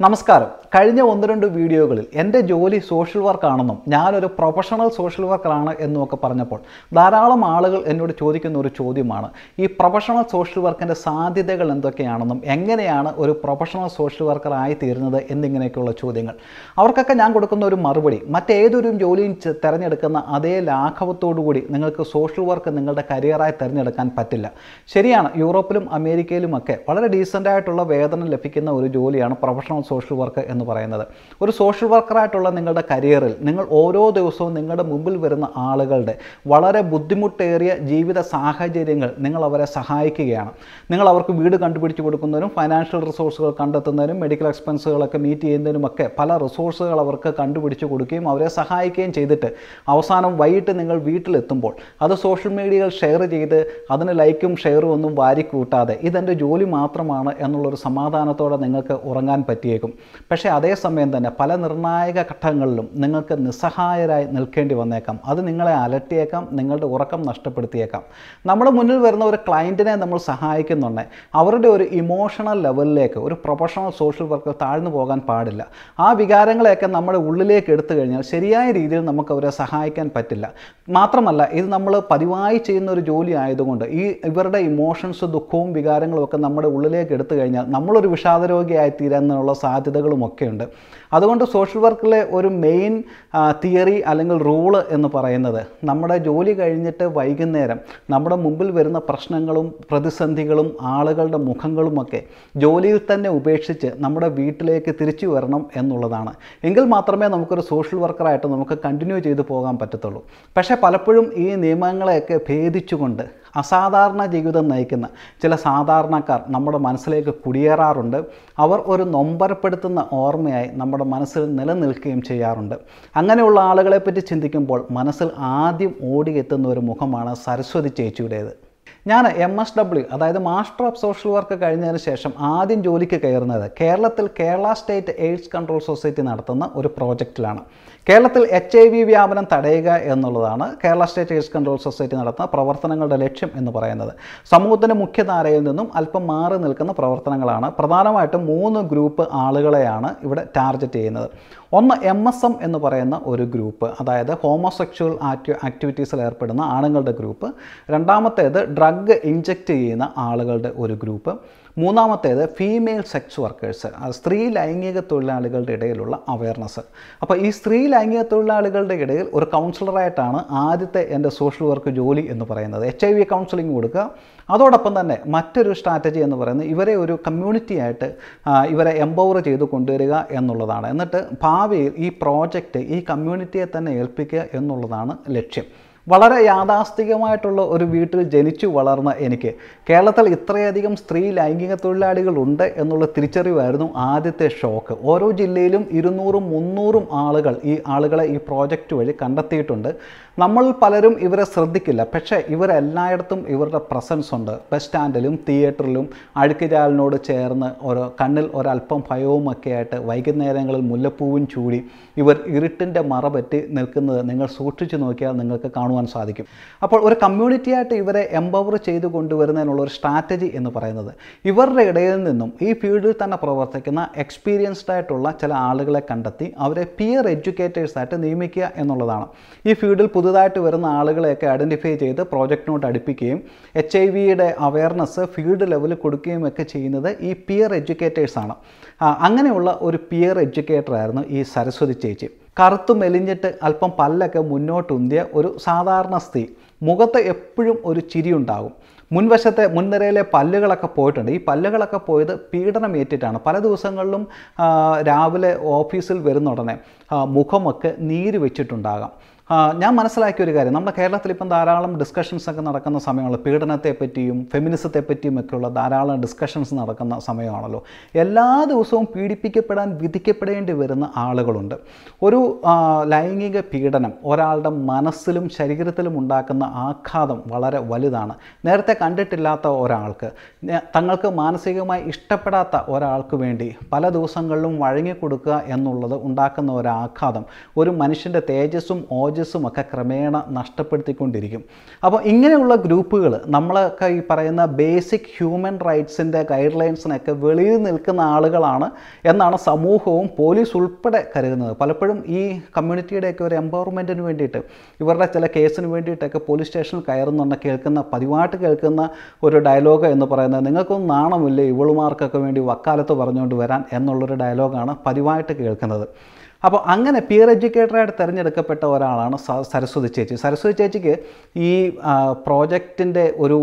നമസ്കാരം. കഴിഞ്ഞ ഒന്ന് രണ്ട് വീഡിയോകളിൽ എന്റെ ജോലി സോഷ്യൽ വർക്കാണെന്നും ഞാനൊരു പ്രൊഫഷണൽ സോഷ്യൽ വർക്കറാണ് എന്നുമൊക്കെ പറഞ്ഞപ്പോൾ ധാരാളം ആളുകൾ എന്നോട് ചോദിക്കുന്ന ഒരു ചോദ്യമാണ്. ഈ പ്രൊഫഷണൽ സോഷ്യൽ വർക്കിന്റെ സാധ്യതകൾ എന്തൊക്കെയാണെന്നും എങ്ങനെയാണ് ഒരു പ്രൊഫഷണൽ സോഷ്യൽ വർക്കർ ആയി തീരുന്നത് എന്നിങ്ങനെയൊക്കെയുള്ള ചോദ്യങ്ങൾ. അവർക്കൊക്കെ ഞാൻ കൊടുക്കുന്ന ഒരു മറുപടി മറ്റേതൊരു ജോലിയും തിരഞ്ഞെടുക്കുന്ന അതേ ലാഘവത്തോടുകൂടി നിങ്ങൾക്ക് സോഷ്യൽ വർക്ക് നിങ്ങളുടെ കരിയറായി തിരഞ്ഞെടുക്കാൻ പറ്റില്ല. ശരിയാണ് യൂറോപ്പിലും അമേരിക്കയിലുമൊക്കെ വളരെ ഡീസന്റായിട്ടുള്ള വേതനം ലഭിക്കുന്ന ഒരു ജോലിയാണ് പ്രൊഫഷണൽ സോഷ്യൽ വർക്ക് എന്ന് പറയുന്നത്. ഒരു സോഷ്യൽ വർക്കറായിട്ടുള്ള നിങ്ങളുടെ കരിയറിൽ നിങ്ങൾ ഓരോ ദിവസവും നിങ്ങളുടെ മുമ്പിൽ വരുന്ന ആളുകളുടെ വളരെ ബുദ്ധിമുട്ടേറിയ ജീവിത സാഹചര്യങ്ങൾ നിങ്ങൾ അവരെ സഹായിക്കുകയാണ്. നിങ്ങൾ അവർക്ക് വീട് കണ്ടുപിടിച്ച് കൊടുക്കുന്നതിനും ഫൈനാൻഷ്യൽ റിസോഴ്സുകൾ കണ്ടെത്തുന്നതിനും മെഡിക്കൽ എക്സ്പെൻസുകളൊക്കെ മീറ്റ് ചെയ്യുന്നതിനുമൊക്കെ പല റിസോഴ്സുകൾ അവർക്ക് കണ്ടുപിടിച്ച് കൊടുക്കുകയും അവരെ സഹായിക്കുകയും ചെയ്തിട്ട് അവസാനം വൈകിട്ട് നിങ്ങൾ വീട്ടിലെത്തുമ്പോൾ അത് സോഷ്യൽ മീഡിയകൾ ഷെയർ ചെയ്ത് അതിന് ലൈക്കും ഷെയറും ഒന്നും വാരിക്കൂട്ടാതെ ഇതെന്റെ ജോലി മാത്രമാണ് എന്നുള്ളൊരു സമാധാനത്തോടെ നിങ്ങൾക്ക് ഉറങ്ങാൻ പറ്റിയേക്കും പക്ഷേ അതേസമയം തന്നെ പല നിർണായക ഘട്ടങ്ങളിലും നിങ്ങൾക്ക് നിസ്സഹായരായി നിൽക്കേണ്ടി വന്നേക്കാം. അത് നിങ്ങളെ അലട്ടിയേക്കാം നിങ്ങളുടെ ഉറക്കം നഷ്ടപ്പെടുത്തിയേക്കാം. നമ്മുടെ മുന്നിൽ വരുന്ന ഒരു ക്ലയന്റിനെ നമ്മൾ സഹായിക്കുന്നുണ്ടെ. അവരുടെ ഒരു ഇമോഷണൽ ലെവലിലേക്ക് ഒരു പ്രൊഫഷണൽ സോഷ്യൽ വർക്കർ താഴ്ന്നു പോകാൻ പാടില്ല. ആ വികാരങ്ങളെയൊക്കെ നമ്മുടെ ഉള്ളിലേക്ക് എടുത്തു കഴിഞ്ഞാൽ ശരിയായ രീതിയിൽ നമുക്ക് അവരെ സഹായിക്കാൻ പറ്റില്ല. മാത്രമല്ല ഇത് നമ്മൾ പതിവായി ചെയ്യുന്ന ഒരു ജോലി ആയതുകൊണ്ട് ഈ ഇവരുടെ ഇമോഷൻസ് ദുഃഖവും വികാരങ്ങളും ഒക്കെ നമ്മുടെ ഉള്ളിലേക്ക് എടുത്തു കഴിഞ്ഞാൽ നമ്മളൊരു വിഷാദരോഗിയായി തീരാനുള്ള സാധ്യതകളുമൊക്കെ ഉണ്ട് അതുകൊണ്ട് സോഷ്യൽ വർക്കിലെ ഒരു മെയിൻ തിയറി അല്ലെങ്കിൽ റൂൾ എന്ന് പറയുന്നത് നമ്മുടെ ജോലി കഴിഞ്ഞിട്ട് വൈകുന്നേരം നമ്മുടെ മുമ്പിൽ വരുന്ന പ്രശ്നങ്ങളും പ്രതിസന്ധികളും ആളുകളുടെ മുഖങ്ങളുമൊക്കെ ജോലിയിൽ തന്നെ ഉപേക്ഷിച്ച് നമ്മുടെ വീട്ടിലേക്ക് തിരിച്ചു വരണം എന്നുള്ളതാണ്. എങ്കിൽ മാത്രമേ നമുക്കൊരു സോഷ്യൽ വർക്കറായിട്ട് നമുക്ക് കണ്ടിന്യൂ ചെയ്തു പോകാൻ പറ്റത്തുള്ളൂ. പക്ഷേ പലപ്പോഴും ഈ നിയമങ്ങളെയൊക്കെ ഭേദിച്ചുകൊണ്ട് അസാധാരണ ജീവിതം നയിക്കുന്ന ചില സാധാരണക്കാർ നമ്മുടെ മനസ്സിലേക്ക് കുടിയേറാറുണ്ട്. അവർ ഒരു നൊമ്പരപ്പെടുത്തുന്ന ഓർമ്മയായി നമ്മുടെ മനസ്സിൽ നിലനിൽക്കുകയും ചെയ്യാറുണ്ട്. അങ്ങനെയുള്ള ആളുകളെപ്പറ്റി ചിന്തിക്കുമ്പോൾ മനസ്സിൽ ആദ്യം ഓടിയെത്തുന്ന ഒരു മുഖമാണ് സരസ്വതി ചേച്ചിയുടേത്. ഞാൻ എം എസ് ഡബ്ല്യു അതായത് മാസ്റ്റർ ഓഫ് സോഷ്യൽ വർക്ക് കഴിഞ്ഞതിന് ശേഷം ആദ്യം ജോലിക്ക് കയറുന്നത് കേരളത്തിൽ Kerala state AIDS control society നടത്തുന്ന ഒരു പ്രോജക്റ്റിലാണ്. കേരളത്തിൽ എച്ച് ഐ വി വ്യാപനം തടയുക എന്നുള്ളതാണ് Kerala state AIDS control society നടത്തുന്ന പ്രവർത്തനങ്ങളുടെ ലക്ഷ്യം എന്ന് പറയുന്നത്. സമൂഹത്തിന്റെ മുഖ്യധാരയിൽ നിന്നും അല്പം മാറി നിൽക്കുന്ന പ്രവർത്തനങ്ങളാണ്. പ്രധാനമായിട്ടും മൂന്ന് ഗ്രൂപ്പ് ആളുകളെയാണ് ഇവിടെ ടാർഗറ്റ് ചെയ്യുന്നത്. ഒന്ന് എം എസ് എം എന്ന് പറയുന്ന ഒരു ഗ്രൂപ്പ് അതായത് ഹോമോസെക്ഷൽ ആക്ടി ആക്ടിവിറ്റീസിൽ ഏർപ്പെടുന്ന ആണുങ്ങളുടെ ഗ്രൂപ്പ്. രണ്ടാമത്തേത് ഡ്രഗ് ഇഞ്ചെക്റ്റ് ചെയ്യുന്ന ആളുകളുടെ ഒരു ഗ്രൂപ്പ്. മൂന്നാമത്തേത് ഫീമെയിൽ സെക്സ് വർക്കേഴ്സ് സ്ത്രീ ലൈംഗിക തൊഴിലാളികളുടെ ഇടയിലുള്ള അവയർനെസ്. അപ്പോൾ ഈ സ്ത്രീ ലൈംഗിക തൊഴിലാളികളുടെ ഇടയിൽ ഒരു കൗൺസിലറായിട്ടാണ് ആദ്യത്തെ എന്റെ സോഷ്യൽ വർക്ക് ജോലി എന്ന് പറയുന്നത്. എച്ച് ഐ വി കൗൺസിലിംഗ് കൊടുക്കുക. അതോടൊപ്പം തന്നെ മറ്റൊരു സ്ട്രാറ്റജി എന്ന് പറയുന്നത് ഇവരെ ഒരു കമ്മ്യൂണിറ്റി ആയിട്ട് ഇവരെ എംപവർ ചെയ്ത് കൊണ്ടുവരിക എന്നുള്ളതാണ്. എന്നിട്ട് ഭാവിയിൽ ഈ പ്രോജക്റ്റ് ഈ കമ്മ്യൂണിറ്റിയെ തന്നെ ഏൽപ്പിക്കുക എന്നുള്ളതാണ് ലക്ഷ്യം. വളരെ യാഥാസ്ഥികമായിട്ടുള്ള ഒരു വീട്ടിൽ ജനിച്ചു വളർന്ന എനിക്ക് കേരളത്തിൽ ഇത്രയധികം സ്ത്രീ ലൈംഗിക തൊഴിലാളികളുണ്ട് എന്നുള്ള തിരിച്ചറിവായിരുന്നു ആദ്യത്തെ ഷോക്ക് ഓരോ ജില്ലയിലും ഇരുന്നൂറും മുന്നൂറും ആളുകൾ ഈ ആളുകളെ ഈ പ്രോജക്റ്റ് വഴി കണ്ടെത്തിയിട്ടുണ്ട്. നമ്മൾ പലരും ഇവരെ ശ്രദ്ധിക്കില്ല. പക്ഷേ ഇവരെല്ലായിടത്തും ഇവരുടെ പ്രസൻസ് ഉണ്ട്. ബസ് സ്റ്റാൻഡിലും തിയേറ്ററിലും അഴുക്കുചാലിനോട് ചേർന്ന് ഓരോ കണ്ണിൽ ഒരല്പം ഭയവും ഒക്കെ ആയിട്ട് വൈകുന്നേരങ്ങളിൽ മുല്ലപ്പൂവും ചൂടി ഇവർ ഇരുട്ടിന്റെ മറ പറ്റി നിൽക്കുന്നത് നിങ്ങൾ സൂക്ഷിച്ചു നോക്കിയാൽ നിങ്ങൾക്ക് കാണുവാൻ സാധിക്കും. അപ്പോൾ ഒരു കമ്മ്യൂണിറ്റിയായിട്ട് ഇവരെ എംപവർ ചെയ്തു കൊണ്ടുവരുന്നതിനുള്ള ഒരു സ്ട്രാറ്റജി എന്ന് പറയുന്നത് ഇവരുടെ ഇടയിൽ നിന്നും ഈ ഫീൽഡിൽ തന്നെ പ്രവർത്തിക്കുന്ന എക്സ്പീരിയൻസ്ഡ് ആയിട്ടുള്ള ചില ആളുകളെ കണ്ടെത്തി അവരെ പിയർ എഡ്യൂക്കേറ്റേഴ്സായിട്ട് നിയമിക്കുക എന്നുള്ളതാണ്. ഈ ഫീൽഡിൽ പുതുതായിട്ട് വരുന്ന ആളുകളെയൊക്കെ ഐഡന്റിഫൈ ചെയ്ത് പ്രോജക്റ്റിനോട്ട് അടുപ്പിക്കുകയും എച്ച് ഐ വിയുടെ അവയർനെസ് ഫീൽഡ് ലെവലിൽ കൊടുക്കുകയും ഒക്കെ ചെയ്യുന്നത് ഈ പിയർ എഡ്യൂക്കേറ്റേഴ്സാണ് അങ്ങനെയുള്ള ഒരു പിയർ എഡ്യൂക്കേറ്റർ ആയിരുന്നു ഈ സരസ്വതി ചേച്ചി. കറുത്തു മെലിഞ്ഞിട്ട് അല്പം പല്ലൊക്കെ മുന്നോട്ടുന്തിയ ഒരു സാധാരണ സ്ത്രീ. മുഖത്ത് എപ്പോഴും ഒരു ചിരി ഉണ്ടാകും മുൻവശത്തെ മുൻനിരയിലെ പല്ലുകളൊക്കെ പോയിട്ടുണ്ട്. ഈ പല്ലുകളൊക്കെ പോയത് പീഡനം പീഡനമേറ്റിട്ടാണ്. പല ദിവസങ്ങളിലും രാവിലെ ഓഫീസിൽ വരുന്ന ഉടനെ മുഖമൊക്കെ നീര് വെച്ചിട്ടുണ്ടാകാം. ഞാൻ മനസ്സിലാക്കിയ ഒരു കാര്യം. നമ്മുടെ കേരളത്തിൽ ഇപ്പം ധാരാളം ഡിസ്കഷൻസ് ഒക്കെ നടക്കുന്ന സമയമാണ് പീഡനത്തെ പറ്റിയും ഫെമിനിസത്തെ പറ്റിയും ഒക്കെയുള്ള ധാരാളം ഡിസ്കഷൻസ് നടക്കുന്ന സമയമാണല്ലോ. എല്ലാ ദിവസവും പീഡിപ്പിക്കപ്പെടാൻ വിധിക്കപ്പെടേണ്ടി വരുന്ന ആളുകളുണ്ട്. ഒരു ലൈംഗിക പീഡനം ഒരാളുടെ മനസ്സിലും ശരീരത്തിലും ഉണ്ടാക്കുന്ന ആഘാതം വളരെ വലുതാണ്. നേരത്തെ കണ്ടിട്ടില്ലാത്ത ഒരാൾക്ക് തങ്ങൾക്ക് മാനസികമായി ഇഷ്ടപ്പെടാത്ത ഒരാൾക്ക് വേണ്ടി പല ദിവസങ്ങളിലും വഴങ്ങിക്കൊടുക്കുക എന്നുള്ളത് ഉണ്ടാക്കുന്ന ഒരു ആഘാതം. ഒരു മനുഷ്യന്റെ തേജസ്സും ഓജസ്സും ഓജസ്സും ഒക്കെ ക്രമേണ നഷ്ടപ്പെടുത്തിക്കൊണ്ടിരിക്കും. അപ്പോൾ ഇങ്ങനെയുള്ള ഗ്രൂപ്പുകൾ നമ്മളൊക്കെ ഈ പറയുന്ന ബേസിക് ഹ്യൂമൻ റൈറ്റ്സിന്റെ ഗൈഡ് ലൈൻസിനൊക്കെ വെളിയിൽ നിൽക്കുന്ന ആളുകളാണ് എന്നാണ് സമൂഹവും പോലീസ് ഉൾപ്പെടെ കരുതുന്നത്. പലപ്പോഴും ഈ കമ്മ്യൂണിറ്റിയുടെയൊക്കെ ഒരു എംപവർമെന്റിന് വേണ്ടിയിട്ട് ഇവരുടെ ചില കേസിന് വേണ്ടിയിട്ടൊക്കെ പോലീസ് സ്റ്റേഷനിൽ കയറുന്നുണ്ട് കേൾക്കുന്ന പതിവായിട്ട് കേൾക്കുന്ന ഒരു ഡയലോഗ് എന്ന് പറയുന്നത് നിങ്ങൾക്കൊന്നും നാണമില്ലേ ഇവളുമാർക്കൊക്കെ വേണ്ടി വക്കാലത്ത് പറഞ്ഞുകൊണ്ട് വരാൻ? എന്നുള്ളൊരു ഡയലോഗാണ് പതിവായിട്ട് കേൾക്കുന്നത്. അപ്പോൾ അങ്ങനെ പിയർ എഡ്യൂക്കേറ്ററായിട്ട് തിരഞ്ഞെടുക്കപ്പെട്ട ഒരാളാണ് സരസ്വതി ചേച്ചി. സരസ്വതി ചേച്ചിക്ക് ഈ പ്രോജക്റ്റിന്റെ ഒരു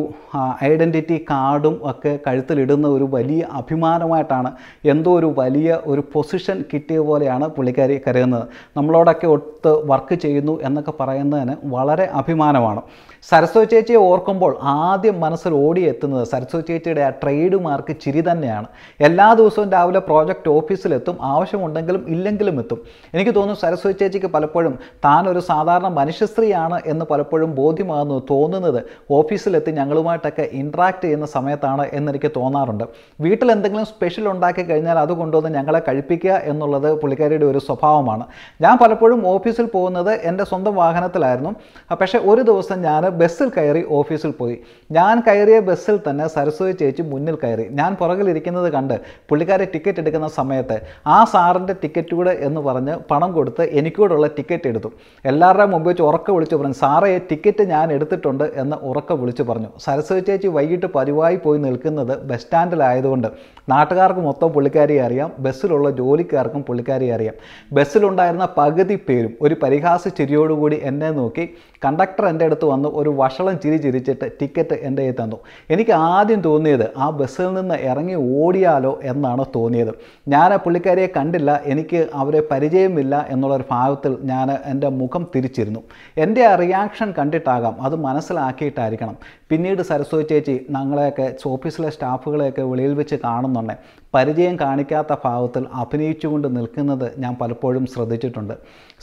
ഐഡന്റിറ്റി കാർഡും ഒക്കെ കഴുത്തിലിടുന്ന ഒരു വലിയ അഭിമാനമായിട്ടാണ് എന്തോ ഒരു വലിയ ഒരു പൊസിഷൻ കിട്ടിയ പോലെയാണ് പുള്ളിക്കാരി കരുതുന്നത്. നമ്മളോടൊക്കെ ഒത്ത് വർക്ക് ചെയ്യുന്നു എന്നൊക്കെ പറയുന്നതിന് വളരെ അഭിമാനമാണ്. സരസ്വതി ചേച്ചിയെ ഓർക്കുമ്പോൾ ആദ്യം മനസ്സിൽ ഓടിയെത്തുന്നത് സരസ്വതി ചേച്ചിയുടെ ആ ട്രേഡ് മാർക്ക് ചിരി തന്നെയാണ്. എല്ലാ ദിവസവും രാവിലെ പ്രോജക്റ്റ് ഓഫീസിലെത്തും ആവശ്യമുണ്ടെങ്കിലും ഇല്ലെങ്കിലും എത്തും. എനിക്ക് തോന്നുന്നു സരസ്വതി ചേച്ചിക്ക് പലപ്പോഴും താൻ ഒരു സാധാരണ മനുഷ്യസ്ത്രീയാണ് എന്ന് പലപ്പോഴും ബോധ്യമാകുന്നു തോന്നുന്നത് ഓഫീസിലെത്തി ഞങ്ങളുമായിട്ടൊക്കെ ഇൻട്രാക്ട് ചെയ്യുന്ന സമയത്താണ് എന്നെനിക്ക് തോന്നാറുണ്ട്. വീട്ടിൽ എന്തെങ്കിലും സ്പെഷ്യൽ ഉണ്ടാക്കി കഴിഞ്ഞാൽ അത് കൊണ്ടുവന്ന് ഞങ്ങളെ കഴിപ്പിക്കുക എന്നുള്ളത് പുള്ളിക്കാരിയുടെ ഒരു സ്വഭാവമാണ്. ഞാൻ പലപ്പോഴും ഓഫീസിൽ പോകുന്നത് എന്റെ സ്വന്തം വാഹനത്തിലായിരുന്നു. പക്ഷേ ഒരു ദിവസം ഞാൻ ബസ്സിൽ കയറി ഓഫീസിൽ പോയി. ഞാൻ കയറിയ ബസ്സിൽ തന്നെ സരസ്വതി ചേച്ചി മുന്നിൽ കയറി. ഞാൻ പുറകിലിരിക്കുന്നത് കണ്ട് പുള്ളിക്കാരെ ടിക്കറ്റ് എടുക്കുന്ന സമയത്ത് ആ സാറിന്റെ ടിക്കറ്റ് കൂടെ എന്ന് പറഞ്ഞ് പണം കൊടുത്ത് എനിക്കൂടുള്ള ടിക്കറ്റ് എടുത്തു. എല്ലാവരുടെയും മുമ്പ് വെച്ച് ഉറക്കെ വിളിച്ചു പറഞ്ഞു സാറേ ടിക്കറ്റ് ഞാൻ എടുത്തിട്ടുണ്ട് എന്ന് ഉറക്കെ വിളിച്ചു പറഞ്ഞു. സരസ്വതി ചേച്ചി വൈകിട്ട് പതിവായി പോയി നിൽക്കുന്നത് ബസ് സ്റ്റാൻഡിലായതുകൊണ്ട് നാട്ടുകാർക്ക് മൊത്തം പുള്ളിക്കാരിയെ അറിയാം ബസ്സിലുള്ള ജോലിക്കാർക്കും പുള്ളിക്കാരിയെ അറിയാം. ബസ്സിലുണ്ടായിരുന്ന പകുതി പേരും ഒരു പരിഹാസ ചിരിയോടുകൂടി എന്നെ നോക്കി. കണ്ടക്ടർ എന്റെ അടുത്ത് വന്ന് ഒരു വഷളം ചിരി ചിരിച്ചിട്ട് ടിക്കറ്റ് എന്റെ കയ്യിൽ തന്നു. എനിക്ക് ആദ്യം തോന്നിയത് ആ ബസ്സിൽ നിന്ന് ഇറങ്ങി ഓടിയാലോ എന്നാണ് തോന്നിയത്. ഞാൻ ആ പുള്ളിക്കാരിയെ കണ്ടില്ല എനിക്ക് അവരെ പരിചയമില്ല എന്നുള്ളൊരു ഭാഗത്തിൽ ഞാൻ എന്റെ മുഖം തിരിച്ചിരുന്നു. എന്റെ ആ റിയാക്ഷൻ കണ്ടിട്ടാകാം അത് മനസ്സിലാക്കിയിട്ടായിരിക്കണം. പിന്നീട് സരസ്വതി ചേച്ചി ഞങ്ങളെയൊക്കെ ഓഫീസിലെ സ്റ്റാഫുകളെയൊക്കെ വെളിയിൽ വെച്ച് കാണുന്നുണ്ട്. പരിചയം കാണിക്കാത്ത ഭാവത്തിൽ അഭിനയിച്ചുകൊണ്ട് നിൽക്കുന്നത് ഞാൻ പലപ്പോഴും ശ്രദ്ധിച്ചിട്ടുണ്ട്.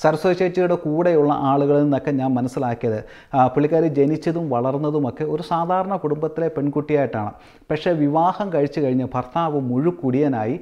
സരസ്വതി ചേച്ചിയുടെ കൂടെയുള്ള ആളുകളിൽ നിന്നൊക്കെ ഞാൻ മനസ്സിലാക്കിയത് പുള്ളിക്കാരി ജനിച്ചതും വളർന്നതുമൊക്കെ ഒരു സാധാരണ കുടുംബത്തിലെ പെൺകുട്ടിയായിട്ടാണ്. പക്ഷേ വിവാഹം കഴിച്ചു കഴിഞ്ഞ് ഭർത്താവ് മുഴുക്കുടിയനായി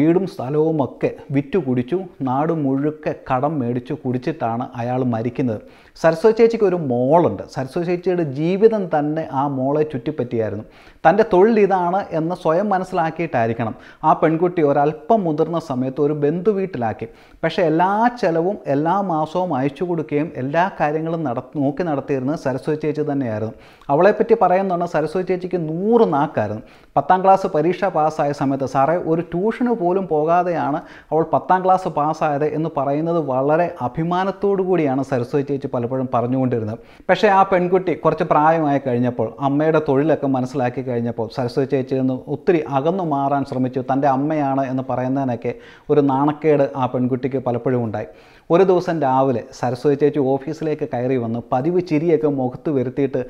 വീടും സ്ഥലവും ഒക്കെ വിറ്റു കുടിച്ചു നാട് മുഴുക്കെ കടം മേടിച്ചു കുടിച്ചിട്ടാണ് അയാൾ മരിക്കുന്നത്. സരസ്വതി ചേച്ചിക്ക് ഒരു മോളുണ്ട്. സരസ്വതി ചേച്ചിയുടെ ജീവിതം തന്നെ ആ മോളെ ചുറ്റിപ്പറ്റിയായിരുന്നു. തന്റെ തൊഴിൽ ഇതാണ് എന്ന് സ്വയം മനസ്സിലാക്കിയിട്ടായിരിക്കണം. ആ പെൺകുട്ടി ഒരല്പം മുതിർന്ന സമയത്ത് ഒരു ബന്ധു വീട്ടിലാക്കി. പക്ഷേ എല്ലാ ചെലവും എല്ലാ മാസവും അയച്ചു കൊടുക്കുകയും എല്ലാ കാര്യങ്ങളും നട നോക്കി നടത്തിയിരുന്നത് സരസ്വതി ചേച്ചി തന്നെയായിരുന്നു. അവളെപ്പറ്റി പറയുന്നുണ്ട് സരസ്വതി ചേച്ചിക്ക് നൂറ് നാക്കായിരുന്നു. പത്താം ക്ലാസ് പരീക്ഷ പാസ്സായ സമയത്ത് സാറേ ഒരു ട്യൂഷന് പോലും പോകാതെയാണ് അവൾ പത്താം ക്ലാസ് പാസ്സായത് എന്ന് പറയുന്നത് വളരെ അഭിമാനത്തോടു കൂടിയാണ് സരസ്വതി ചേച്ചി പലപ്പോഴും പറഞ്ഞുകൊണ്ടിരുന്നത്. പക്ഷേ ആ പെൺകുട്ടി കുറച്ച് പ്രായമായി കഴിഞ്ഞപ്പോൾ അമ്മയുടെ തൊഴിലൊക്കെ മനസ്സിലാക്കി കഴിഞ്ഞപ്പോൾ സരസ്വതി ചേച്ചിയിൽ നിന്ന് ഒത്തിരി അകന്നു മാറാൻ ശ്രമിച്ചു തന്റെ അമ്മയാണ് എന്ന് പറയുന്നതിനൊക്കെ ഒരു നാണക്കേട് ആ പെൺകുട്ടിക്ക് പലപ്പോഴും ഉണ്ടായി. ഒരു ദിവസം രാവിലെ സരസ്വതി ചേച്ചി ഓഫീസിലേക്ക് കയറി വന്ന് പതിവ് ചിരിയൊക്കെ മുഖത്ത് വരുത്തിയിട്ട്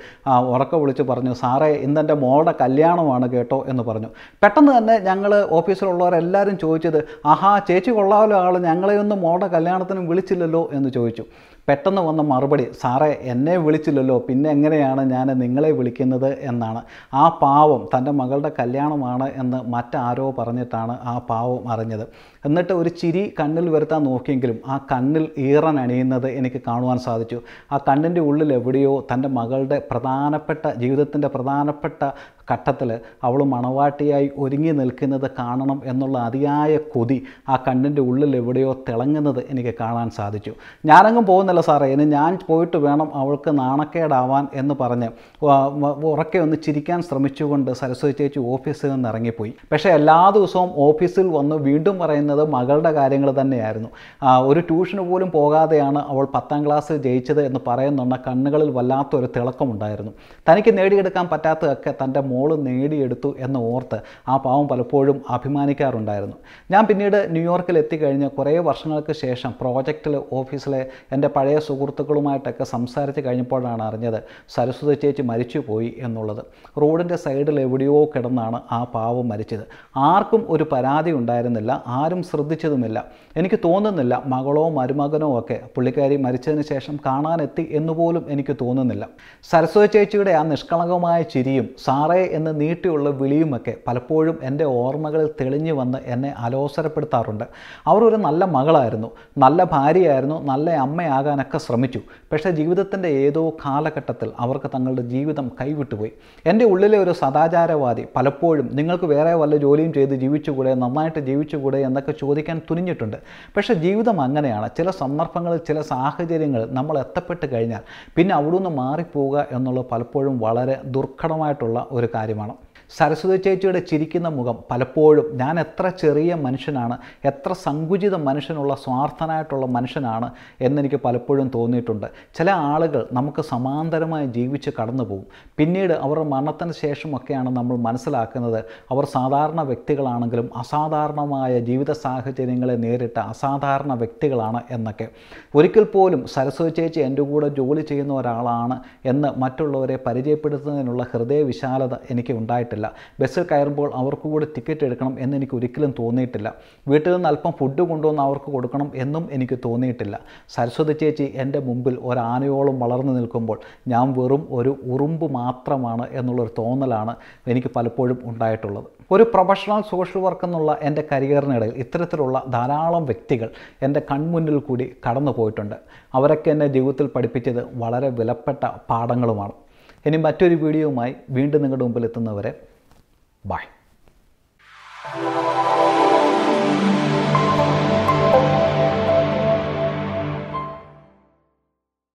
ഉറക്ക വിളിച്ച് പറഞ്ഞു സാറേ ഇന്നെന്റെ മോളുടെ കല്യാണമാണ് കേട്ടോ എന്ന് പറഞ്ഞു. പെട്ടെന്ന് തന്നെ ഞങ്ങൾ ഓഫീസിലുള്ളവരെല്ലാവരും ചോദിച്ചത് ആഹാ ചേച്ചി കൊള്ളാമല്ലോ ആൾ ഞങ്ങളെയൊന്നും മോളുടെ കല്യാണത്തിനും വിളിച്ചില്ലല്ലോ എന്ന് ചോദിച്ചു. പെട്ടെന്ന് വന്ന മറുപടി സാറേ എന്നെ വിളിച്ചില്ലല്ലോ പിന്നെ എങ്ങനെയാണ് ഞാൻ നിങ്ങളെ വിളിക്കുന്നത് എന്നാണ്. ആ പാവം തന്റെ മകളുടെ കല്യാണമാണ് എന്ന് മറ്റാരോ പറഞ്ഞിട്ടാണ് ആ പാവം അറിഞ്ഞത്. എന്നിട്ട് ഒരു ചിരി കണ്ണിൽ വരുത്താൻ നോക്കിയെങ്കിലും ആ കണ്ണിൽ ഈറൻ അണിയുന്നത് എനിക്ക് കാണുവാൻ സാധിച്ചു. ആ കണ്ണിന്റെ ഉള്ളിൽ എവിടെയോ തന്റെ മകളുടെ പ്രധാനപ്പെട്ട ജീവിതത്തിന്റെ പ്രധാനപ്പെട്ട ഘട്ടത്തിൽ അവൾ മണവാട്ടിയായി ഒരുങ്ങി നിൽക്കുന്നത് കാണണം എന്നുള്ള അതിയായ കൊതി ആ കണ്ണിന്റെ ഉള്ളിൽ എവിടെയോ തിളങ്ങുന്നത് എനിക്ക് കാണാൻ സാധിച്ചു. ഞാനങ്ങും പോകുന്നില്ല സാറേ. ഇനി ഞാൻ പോയിട്ട് വേണം അവൾക്ക് നാണക്കേടാവാൻ എന്ന് പറഞ്ഞ് ഉറക്കെ ഒന്ന് ചിരിക്കാൻ ശ്രമിച്ചുകൊണ്ട് സരസ്വതി ചേച്ചി ഓഫീസിൽ നിന്ന് ഇറങ്ങിപ്പോയി. പക്ഷേ എല്ലാ ദിവസവും ഓഫീസിൽ വന്ന് വീണ്ടും പറയുന്നത് മകളുടെ കാര്യങ്ങൾ തന്നെയായിരുന്നു. ഒരു ട്യൂഷന് പോലും പോകാതെയാണ് അവൾ പത്താം ക്ലാസ് ജയിച്ചത് എന്ന് പറയുന്നുണ്ട് കണ്ണുകളിൽ വല്ലാത്തൊരു തിളക്കമുണ്ടായിരുന്നു. തനിക്ക് നേടിയെടുക്കാൻ പറ്റാത്തതൊക്കെ തന്റെ മോൾ നേടിയെടുത്തു എന്ന് ഓർത്ത് ആ പാവം പലപ്പോഴും അഭിമാനിക്കാറുണ്ടായിരുന്നു. ഞാൻ പിന്നീട് ന്യൂയോർക്കിൽ എത്തിക്കഴിഞ്ഞ് കുറേ വർഷങ്ങൾക്ക് ശേഷം പ്രോജക്റ്റിൽ ഓഫീസിലെ എന്റെ പഴയ സുഹൃത്തുക്കളുമായിട്ടൊക്കെ സംസാരിച്ച് കഴിഞ്ഞപ്പോഴാണ് അറിഞ്ഞത് സരസ്വതി ചേച്ചി മരിച്ചുപോയി എന്നുള്ളത്. റോഡിന്റെ സൈഡിൽ എവിടെയോ കിടന്നാണ് ആ പാവം മരിച്ചത്. ആർക്കും ഒരു പരാതി ഉണ്ടായിരുന്നില്ല ആരും ശ്രദ്ധിച്ചതുമില്ല. എനിക്ക് തോന്നുന്നില്ല മകളോ മരുമകനോ ഒക്കെ പുള്ളിക്കാരി മരിച്ചതിന് ശേഷം കാണാനെത്തി എന്നുപോലും എനിക്ക് തോന്നുന്നില്ല. സരസ്വതി ചേച്ചിയുടെ ആ നിഷ്കളങ്കമായ ചിരിയും സാറേ എന്ന് നീട്ടിയുള്ള വിളിയുമൊക്കെ പലപ്പോഴും എന്റെ ഓർമ്മകളിൽ തെളിഞ്ഞു വന്ന് എന്നെ അലോസരപ്പെടുത്താറുണ്ട്. അവർ ഒരു നല്ല മകളായിരുന്നു. നല്ല ഭാര്യയായിരുന്നു. നല്ല അമ്മയാകാനൊക്കെ ശ്രമിച്ചു. പക്ഷേ ജീവിതത്തിന്റെ ഏതോ കാലഘട്ടത്തിൽ അവർക്ക് തങ്ങളുടെ ജീവിതം കൈവിട്ടുപോയി. എന്റെ ഉള്ളിലെ ഒരു സദാചാരവാദി പലപ്പോഴും നിങ്ങൾക്ക് വേറെ വല്ല ജോലിയും ചെയ്ത് ജീവിച്ചുകൂടെ നന്നായിട്ട് ജീവിച്ചുകൂടെ എന്നൊക്കെ ചോദിക്കാൻ തുനിഞ്ഞിട്ടുണ്ട്. പക്ഷേ ജീവിതം അങ്ങനെയാണ്. ചില സന്ദർഭങ്ങളിൽ ചില സാഹചര്യങ്ങളിൽ നമ്മൾ എത്തപ്പെട്ട് കഴിഞ്ഞാൽ പിന്നെ അവിടുന്ന് മാറിപ്പോവുക എന്നുള്ളത് പലപ്പോഴും വളരെ ദുർഘടമായിട്ടുള്ള ഒരു കാര്യമാണ്. സരസ്വതി ചേച്ചിയുടെ ചിരിക്കുന്ന മുഖം പലപ്പോഴും ഞാൻ എത്ര ചെറിയ മനുഷ്യനാണ് എത്ര സങ്കുചിത മനുഷ്യനുള്ള സ്വാർത്ഥനായിട്ടുള്ള മനുഷ്യനാണ് എന്നെനിക്ക് പലപ്പോഴും തോന്നിയിട്ടുണ്ട്. ചില ആളുകൾ നമുക്ക് സമാന്തരമായി ജീവിച്ച് കടന്നു പോകും. പിന്നീട് അവരുടെ മരണത്തിന് ശേഷമൊക്കെയാണ് നമ്മൾ മനസ്സിലാക്കുന്നത് അവർ സാധാരണ വ്യക്തികളാണെങ്കിലും അസാധാരണമായ ജീവിത സാഹചര്യങ്ങളെ നേരിട്ട അസാധാരണ വ്യക്തികളാണ് എന്നൊക്കെ. ഒരിക്കൽ പോലും സരസ്വതി ചേച്ചി എന്റെ കൂടെ ജോലി ചെയ്യുന്ന ഒരാളാണ് എന്ന് മറ്റുള്ളവരെ പരിചയപ്പെടുത്തുന്നതിനുള്ള ഹൃദയവിശാലത എനിക്ക് ഉണ്ടായിട്ടില്ല. ബസ്സിൽ കയറുമ്പോൾ അവർക്ക് കൂടി ടിക്കറ്റ് എടുക്കണം എന്ന് എനിക്ക് ഒരിക്കലും തോന്നിയിട്ടില്ല. വീട്ടിൽ നിന്ന് അല്പം ഫുഡ് കൊണ്ടുവന്ന് അവർക്ക് കൊടുക്കണം എന്നും എനിക്ക് തോന്നിയിട്ടില്ല. സരസ്വതി ചേച്ചി എന്റെ മുമ്പിൽ ഒരാനയോളം വളർന്നു നിൽക്കുമ്പോൾ ഞാൻ വെറും ഒരു ഉറുമ്പ് മാത്രമാണ് എന്നുള്ളൊരു തോന്നലാണ് എനിക്ക് പലപ്പോഴും ഉണ്ടായിട്ടുള്ളത്. ഒരു പ്രൊഫഷണൽ സോഷ്യൽ വർക്ക് എന്നുള്ള എന്റെ കരിയറിനിടയിൽ ഇത്തരത്തിലുള്ള ധാരാളം വ്യക്തികൾ എന്റെ കൺമുന്നിൽ കൂടി കടന്നു പോയിട്ടുണ്ട്. അവരൊക്കെ എന്നെ ജീവിതത്തിൽ പഠിപ്പിച്ചത് വളരെ വിലപ്പെട്ട പാഠങ്ങളുമാണ്. ഇനി മറ്റൊരു വീഡിയോയുമായി വീണ്ടും നിങ്ങളുടെ മുമ്പിൽ എത്തുന്നവരെ Bye.